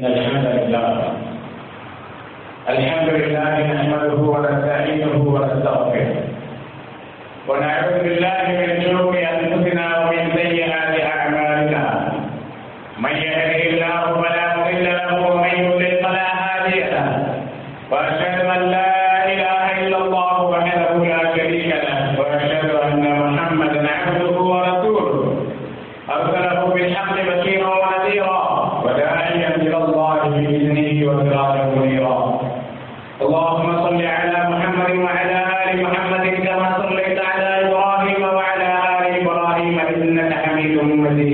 الحمد لله. الحمد لله نحمده ونستعينه ونستغفره. ونعوذ بالله من شرور أنفسنا ومن سيئات أعمالنا. من يهده الله فلا مضل له ومن يضلل فلا هادي له. وأشهد أن لا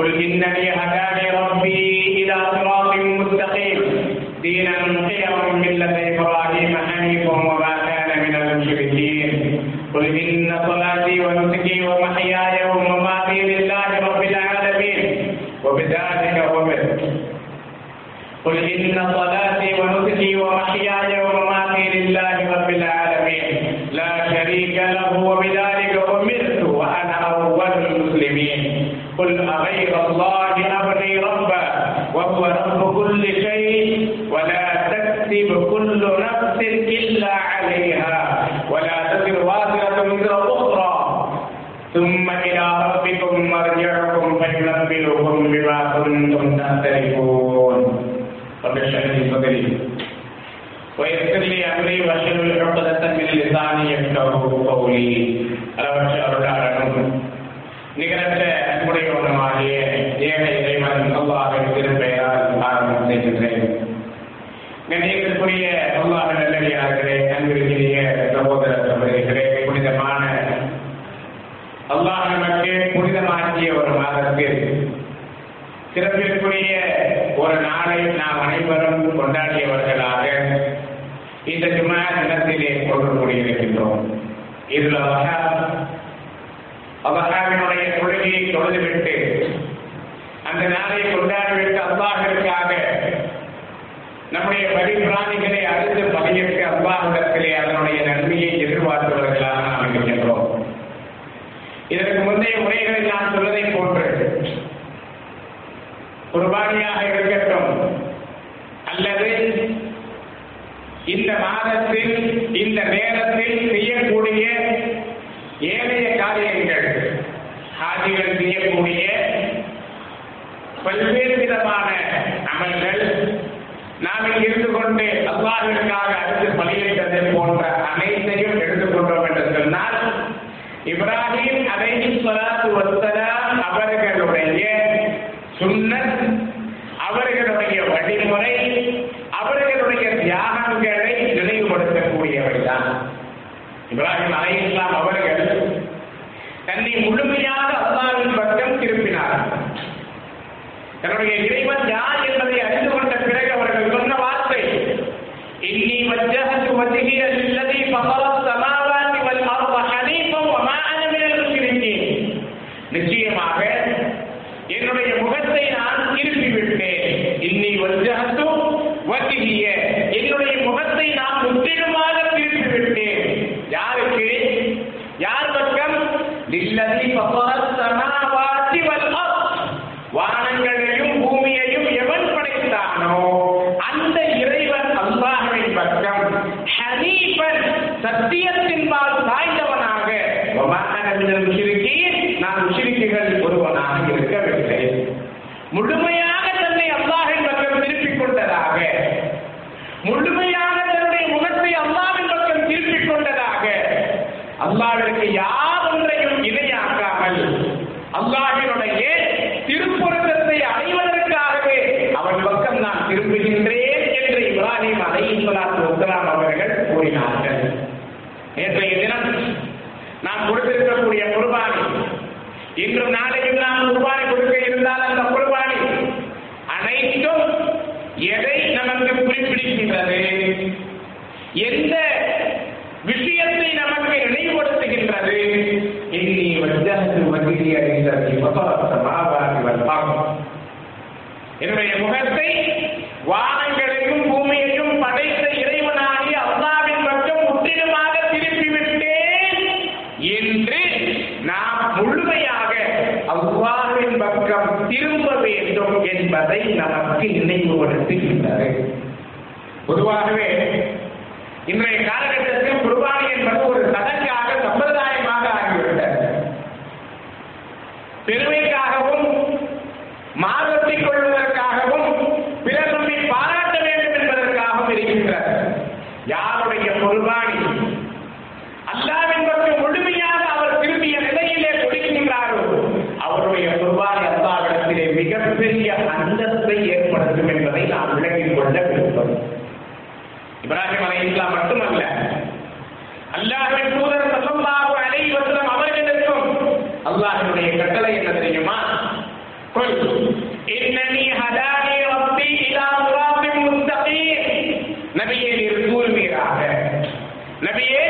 قل إنني هداني ربي إلى صراط مستقيم. دينا قيما ملة إبراهيم حنيفا وما كان من المشركين. قل إن صلاتي ونسكي ومحياي ومماتي لله رب العالمين. وبذلك أمرت. قل إن صلاتي ونسكي ومحياي ومماتي لله رب العالمين. قل أغير الله أبغي ربا وهو رب كل شيء ولا تكسب كل نفس إلا عليها ولا تزر وازرة وزر أخرى ثم إلى ربكم مرجعكم فينبئكم بما كنتم تختلفون رب اشرح لي صدري ويسر لي أمري واحلل عقدة من لساني يفقهوا قولي அளவற்ற அருளாளனும் நிகரற்ற அன்புடையவனுமாகிய ஏக இறைவன் அல்லாஹின் திருப்பெயரால் ஆரம்பம் செய்கின்றேன் கண்ணியத்திற்குரிய அல்லாஹ் நல்லடியார்களே அன்பிற்கிரிய சகோதர சகோதரிகளே புனிதமான அல்லாஹ் நமக்கு புனிதமாக்கிய ஒரு மாதத்தில் சிறப்பிற்குரிய ஒரு நாளை நாம் அனைவரும் கொண்டாடியவர்களாக இந்த ஜுமா தினத்திலே கொண்டு கூடியிருக்கின்றோம் இதில் அல்லாஹிற்காக நம்முடைய பரிபிராணிகளை அடுத்து பகையிட்டு அல்லாஹிடத்திலே அதனுடைய நன்மையை எதிர்பார்த்தவர்களாக நாம் இருக்கின்றோம். இதற்கு முந்தைய முறைகளில் நான் சொல்வதை போன்று குர்பானியாக இருக்கட்டும் அல்லது இந்த மாதத்தில் இந்த நேரத்தில் செய்யக்கூடிய ஏழைய காரியங்கள் ஹாஜிகள் செய்யக்கூடிய பல்வேறு விதமான அமல்கள். நாம் இருந்து கொண்டு அல்லாஹிற்காக அடுத்து பலியிட்டது போன்ற அனைத்தையும் எடுத்துக்கொண்டோம் என்று சொன்னால் இப்ராஹிம் அலைஹி சலாத்து வஸ்ஸலாம் அவர்களுடைய சுன்னத் பதர சமாவாசி வல்லம் வானங்களையும் தினம் நாம் கொடுத்திருக்கக்கூடிய குர்பானி. இன்றும் நாளையும் நாம் குர்பானி கொடுக்க இருந்தால் அந்த குர்பானி அனைத்தும் எதை நமக்கு குறிப்பிடுகின்றது? எந்த விஷயத்தை நமக்கு நினைவுபடுத்துகின்றது? இன்னி வஜ்ஜத்து வகிரி அறிந்தது மகவத்த மாவாதி வல்பாகம் என்னுடைய முகத்தை வானங்கள் அதை நமக்கு நினைவுபடுத்துகின்றது பொதுவாகவே இன்றைய நபியே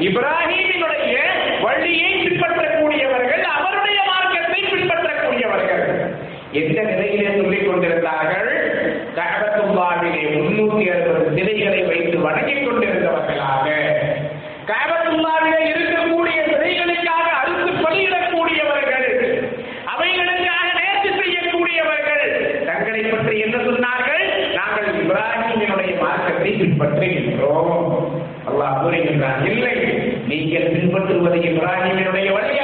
இப்ராஹீமினுடைய வழியை பின்பற்றக்கூடியவர்கள் அவருடைய மார்க்கத்தை பின்பற்றக்கூடியவர்கள். எந்த நிலையிலே சொல்லிக் கொண்டிருந்தார்கள்? காபத்துல்லாவிலே முன்னூத்தி அறுபது சிலைகளை வைத்து வணங்கிக் கொண்டிருந்தவர்களாக. காபத்துல்லாவிலே இருக்கக்கூடிய சிலைகளுக்காக அறுத்து பலியிடக்கூடியவர்கள் அவைகளுக்காக நேர்ச்சி செய்யக்கூடியவர்கள். தங்களை பற்றி என்ன சொன்னார்கள்? நாங்கள் இப்ராஹிமினுடைய மார்க்கத்தை பின்பற்றுகிறோம். திருமதி இப்ராஹிமினுடைய வழி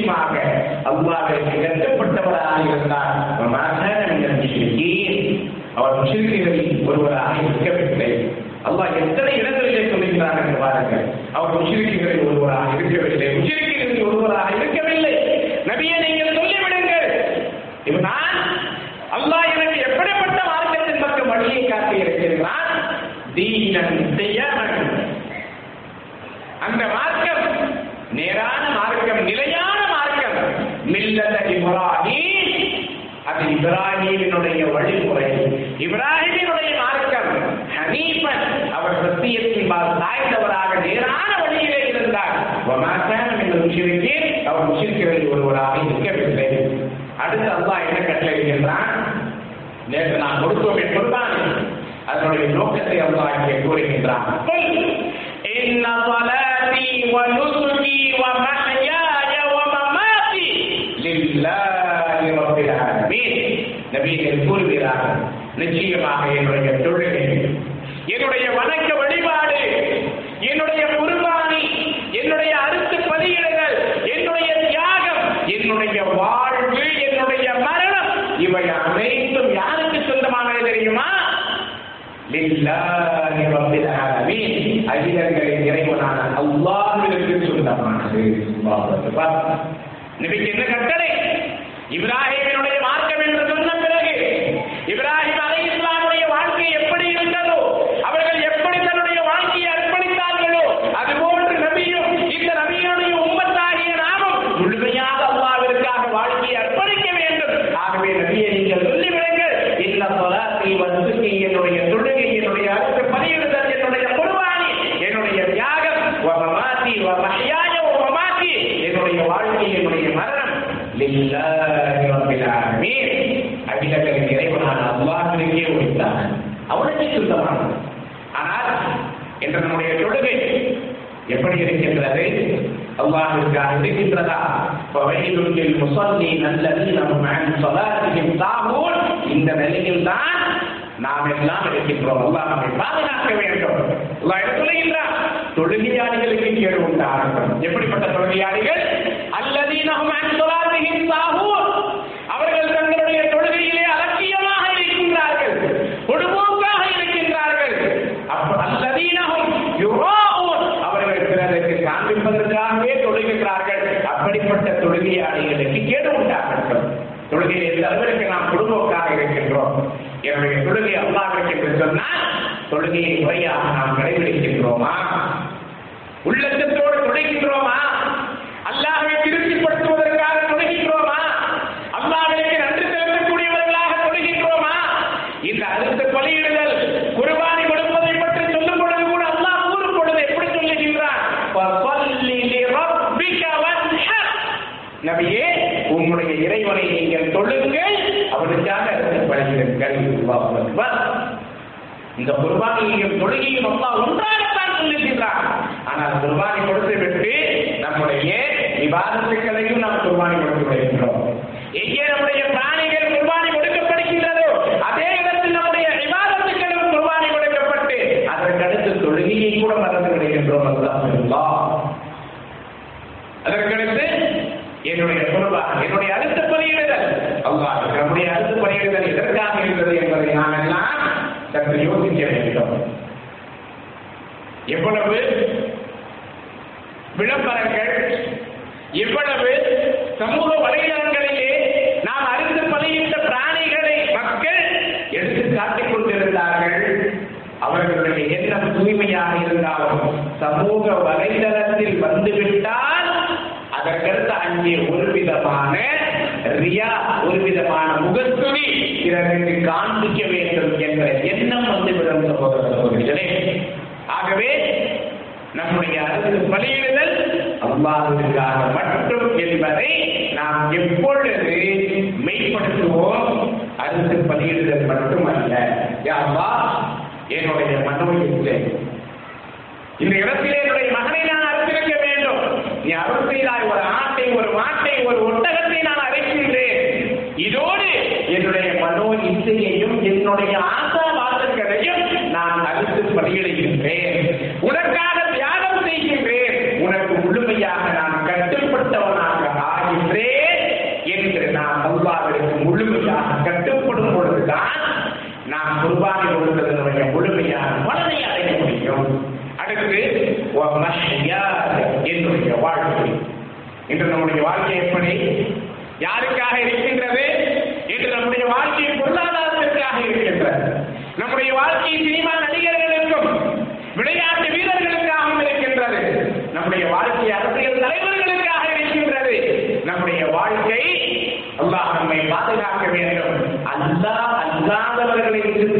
நிச்சயமாக முஸ்லிமாக அல்லாவிற்கு கட்டுப்பட்டவராக இருந்தார். அவர் முஷிர்களில் ஒருவராக இருக்கவில்லை. அல்லாஹ் எத்தனை இடங்களிலே சொல்லுகிறார் என்று பாருங்கள். அவர் முஷிர்களில் ஒருவராக இருக்கவில்லை. முஷிர்களில் ஒருவராக இருக்கவில்லை. நபியை நீங்கள் சொல்லிவிடுங்கள். இப்ப நான் அல்லாஹ் எனக்கு எப்படிப்பட்ட மார்க்கத்தின் பக்கம் வழியை காட்டி இருக்கிறான்? தீனன் செய்யவன். அந்த மார்க்கம் நேரான மார்க்கம் நிலையான மார்க்கம் மில்லத இப்ராஹிம் அது இப்ராஹிமினுடைய வழிமுறை இப்ராஹிமினுடைய மார்க்கம் ஹனீபன் அவர் சத்தியத்தின் சாய்ந்தவராக நேரான வழியிலே இருந்தார். வமாக்கான என்று அவர் முஷிரிக்கிறதில் ஒருவராக இருக்கவில்லை. அடுத்து அல்லா என்ன கட்டளையிடுகின்றான் நேற்று நான் கொடுத்தோம் என்பதுதான் அதனுடைய நோக்கத்தை அல்லா இங்கே கூறுகின்றான். நபிகள் கூறுகிறார்கள். நிச்சயமாக என்னுடைய தொழுகை என்னுடைய வணக்க வழிபாடு என்னுடைய குர்பானி என்னுடைய அறுத்து பதியிடங்கள் என்னுடைய தியாகம் என்னுடைய வாழ்வு என்னுடைய மரணம் இவை அனைத்தும் யாருக்கு சொந்தமானது தெரியுமா? அகிலங்களின் இறைவனான அல்லாஹ்விற்கு சொந்தமானது. நபிக்கு என்ன கட்டளை? இப்ராஹிமினுடைய அவனுக்கு சுத்தமானது ஆனால் இன்று நம்முடைய தொழுகை எப்படி இருக்கின்றது? அல்லாஹிற்காக இருக்கின்றதா? ஃபவைலுல் முசல்லி நல்லது நம் அன் ஸலாத்திஹிம் சாஹூன் இந்த நிலையில் தான் நாம் எல்லாம் இருக்கின்றோம். அல்லாஹ் நம்மை பாதுகாக்க வேண்டும். அல்லாஹ் என்ன தொழுகையாளிகளுக்கு கேடு உண்டாகட்டும். எப்படிப்பட்ட தொழுகையாளிகள்? அல்லது ஹும் அன் ஸலாத்திஹிம் தொழுகை அளவிற்கு நாம் குடும்பக்காக இருக்கின்றோம். என்னுடைய தொழுகை அல்லாவிற்கு என்று சொன்னால் தொழுகையை முறையாக நாம் கடைபிடிக்கின்றோமா? உள்ளத்தோடு துடைக்கின்றோமா அல்லாஹ்வை திருப்திப்படுத்துவதற்காக தொழுகின்றோமா அல்லாஹ்விற்கு நன்றி செலுத்தக்கூடியவர்களாக தொழுகின்றோமா இந்த அடுத்த பலியிடுதல் குர்பானி கொடுப்பதை பற்றி சொல்லும் பொழுது கூட அல்லாஹ் கூறும் பொழுது எப்படி சொல்லுகின்றான் "ஃபஸல்லி லிரப்பிக வன்ஹர்." நபியே உம்முடைய இறைவனை நீங்கள் தொழுங்கள் அவனுக்காக பலியிடுங்கள் அல்லாஹ் அக்பர். இந்த குர்பானியையும் தொழுகையும் அல்லா ஒன்றாகத்தான் சொல்லுகின்றான் ஆனால் குர்பானி கொடுத்து விட்டு நம்முடைய விவாதத்துக்களையும் நாம் குர்பானி கொடுத்து விடுகின்றோம் எங்கே நம்முடைய பிராணிகள் குர்பானி கொடுக்கப்படுகின்றதோ அதே இடத்தில் நம்முடைய விவாதத்துக்களும் குர்பானி கொடுக்கப்பட்டு அதற்கு அடுத்து தொழுகையை கூட மறந்து விடுகின்றோம் அல்லாஹ் அதற்கடுத்து என்னுடைய குர்பான் என்னுடைய அடுத்த பலியிடுதல் அல்லாஹ் நம்முடைய அடுத்த பலியிடுதல் எதற்காக இருந்தது என்பதை நாம் எல்லாம் சற்று யோசிக்க வேண்டும் எவ்வளவு விளம்பரங்கள் எவ்வளவு சமூக வலைதளங்களிலே நாம் அறுத்து பலியிட்ட பிராணிகளை மக்கள் எடுத்து காட்டிக் கொண்டிருந்தார்கள் அவர்களுடைய எண்ணம் தூய்மையாக இருந்தாலும் சமூக வலைதளத்தில் வந்துவிட்டால் அதற்கடுத்து அங்கே ஒரு விதமான ரியா ஒரு விதமான முகத்துணி பிறருக்கு காண்பிக்க வேண்டும் என்ற எண்ணம் வந்துவிடும் சகோதர சகோதரிகளே ஆகவே நம்முடைய அரசு பலியிடுதல் அல்லாஹுக்காக மட்டும் என்பதை நாம் எப்பொழுது மெய்ப்படுத்துவோம்? அரசு பலியிடுதல் மட்டுமல்ல. யாவா என்னுடைய மனோயிற்று இந்த இடத்திலே என்னுடைய மகனை நான் அறுத்திருக்க வேண்டும். நீ அருள் செய்தாய் ஒரு ஆட்டை ஒரு மாட்டை ஒரு ஒட்டகத்தை நான் அழைக்கின்றேன் இதோடு என்னுடைய மனோ இசையையும் என்னுடைய ஆசை சார்ந்தவர்களை அல்லாதவர்களை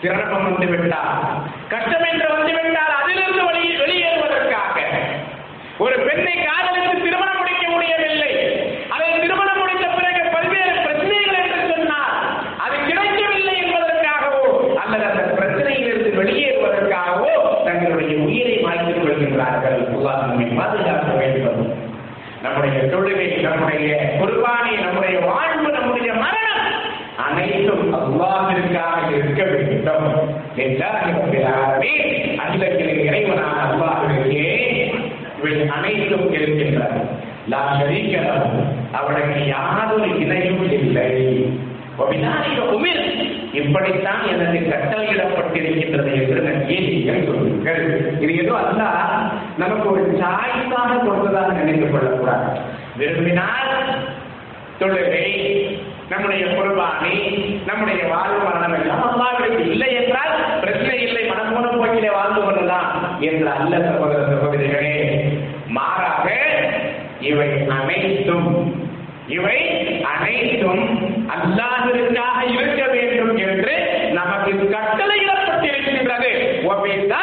சிறப்பம் வந்து விட்டால் கஷ்டம் என்று வந்து விட்டால் அதிலிருந்து வெளியே வெளியேறுவதற்காக. ஒரு பெண்ணை காதலித்து திருமணம் முடிக்க முடியவில்லை. அதை திருமணம் முடித்த பிறகு பல்வேறு பிரச்சனைகள் என்று சொன்னார் அது கிடைக்கவில்லை என்பதற்காகவோ அல்லது அந்த பிரச்சனையிலிருந்து வெளியேறுவதற்காகவோ தங்களுடைய உயிரை மாற்றிக் கொள்கின்றார்கள். அல்லாஹ் நம்மை பாதுகாக்க வேண்டும். நம்முடைய தொழுகை நம்முடைய குர்பானி இருக்கின்றார் லா ஷரீக அவனுக்கு யாதொரு இணையும் இல்லை. உமிர் இப்படித்தான் எனக்கு கட்டளையிடப்பட்டிருக்கின்றது என்று நம்பியை சொல்லுங்கள்? இது ஏதோ அல்ல. நமக்கு ஒரு சாய்ஸாக கொடுத்ததாக நினைத்துக் கொள்ளக்கூடாது. விரும்பினால் தொழுகை நம்முடைய குர்பானி நம்முடைய வாழ்வு மரணம் எல்லாம் அல்லாவிற்கு இல்லை என்றால் பிரச்சனை இல்லை. மனப்போன போக்கிலே வாழ்ந்து கொள்ளலாம். என்று அல்ல சகோதர சகோதரிகளே மாறாக இவை அனைத்தும் இவை அனைத்தும் அல்லாஹிற்காக இருக்க வேண்டும் என்று நமக்கு கட்டளையிடப்பட்டிருக்கின்றது ஒபிதா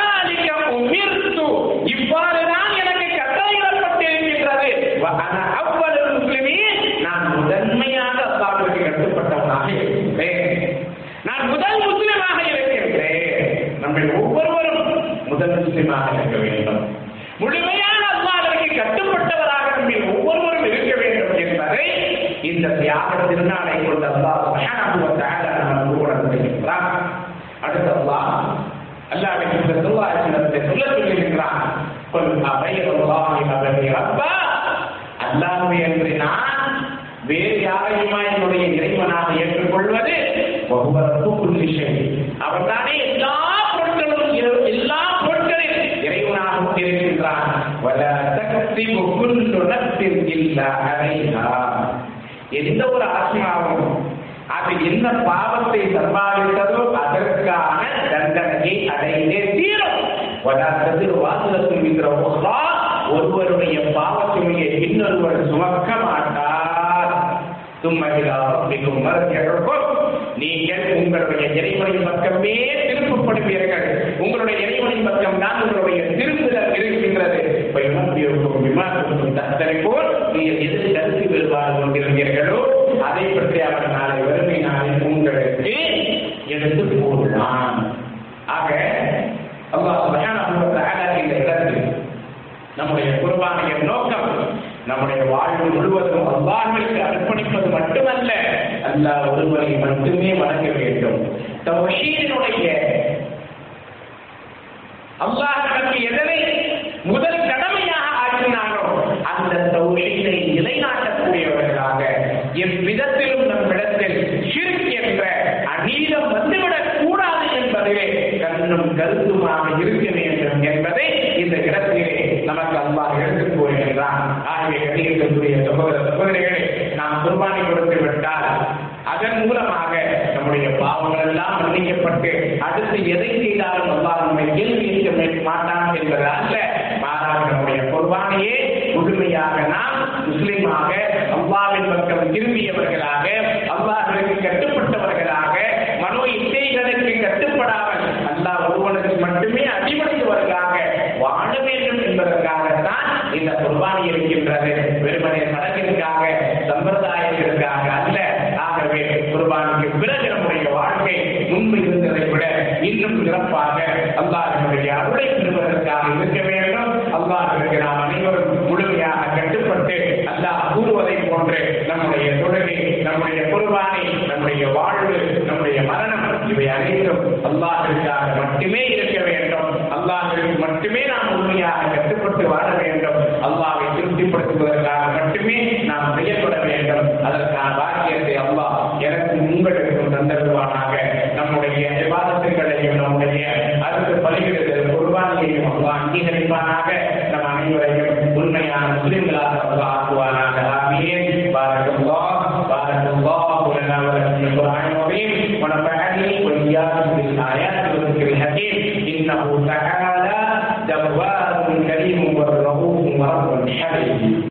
وَلَا تَكْسِبُ كُلُّ نَفْسٍ إِلَّا عَلَيْهَا எந்த ஒரு ஆத்மாவும் அது என்ன பாவத்தை சம்பாதித்ததோ அதற்கான தண்டனையை அடைந்தே தீரும் வதாத்தத்தில் வாசலத்தில் இருக்கிற ஒவ்வா ஒருவருடைய பாவச்சுமையை இன்னொருவர் சுமக்க மாட்டார் தும்மகிலா மிகவும் மறுத்தியவர்களுக்கும் நீங்கள் உங்களுடைய இறைவனின் பக்கமே திருப்பப்படுவீர்கள் உங்களுடைய இறைவனின் பக்கம் தான் உங்களுடைய திருப்புதல் இருக்கின்றது. போல் நீங்கள் எது கருத்து விடுவார் கொண்டிருந்தீர்களோ அதை பற்றி அவர் நாளை வறுமை நாளில் உங்களுக்கு எடுத்து போடலாம் ஆக அல்லாஹ் சுப்ஹானஹு வ தஆலா இந்த இடத்தில் நம்முடைய குர்பானிய நோக்கம் நம்முடைய வாழ்வு முழுவதும் அல்லாஹ்விற்கு அர்ப்பணிப்பது மட்டுமல்ல அல்லாஹ் ஒருவரை மட்டுமே வணங்க வேண்டும். தவஷீரனுடைய அவங்களெல்லாம் மன்னிக்கப்பட்டு அடுத்து எதை செய்தாலும் அல்லாஹ் நம்மை கேள்வி கேட்க மாட்டான் என்பது அல்ல. மாறாக நம்முடைய குர்பானியே முழுமையாக நாம் முஸ்லீமாக அல்லாவின் பக்கம் திரும்பியவர்கள் நம்முடைய குர்பானை நம்முடைய வாழ்வு நம்முடைய மரணம் இவை அனைத்தும் அல்லாஹிற்காக மட்டுமே இருக்க வேண்டும். அல்லாஹிற்கு மட்டுமே நாம் உண்மையாக கட்டுப்பட்டு வாழ வேண்டும். அல்லாவை திருப்திப்படுத்துவதற்காக மட்டுமே நாம் செயல்பட வேண்டும். அதற்கான பாக்கியத்தை அல்லாஹ் எனக்கும் உங்களுக்கும் தந்தருவானாக. நம்முடைய விவாதத்துகளையும் நம்முடைய அடுத்த பலிகளுக்கு குர்பானியையும் அல்லாஹ் அங்கீகரிப்பானாக.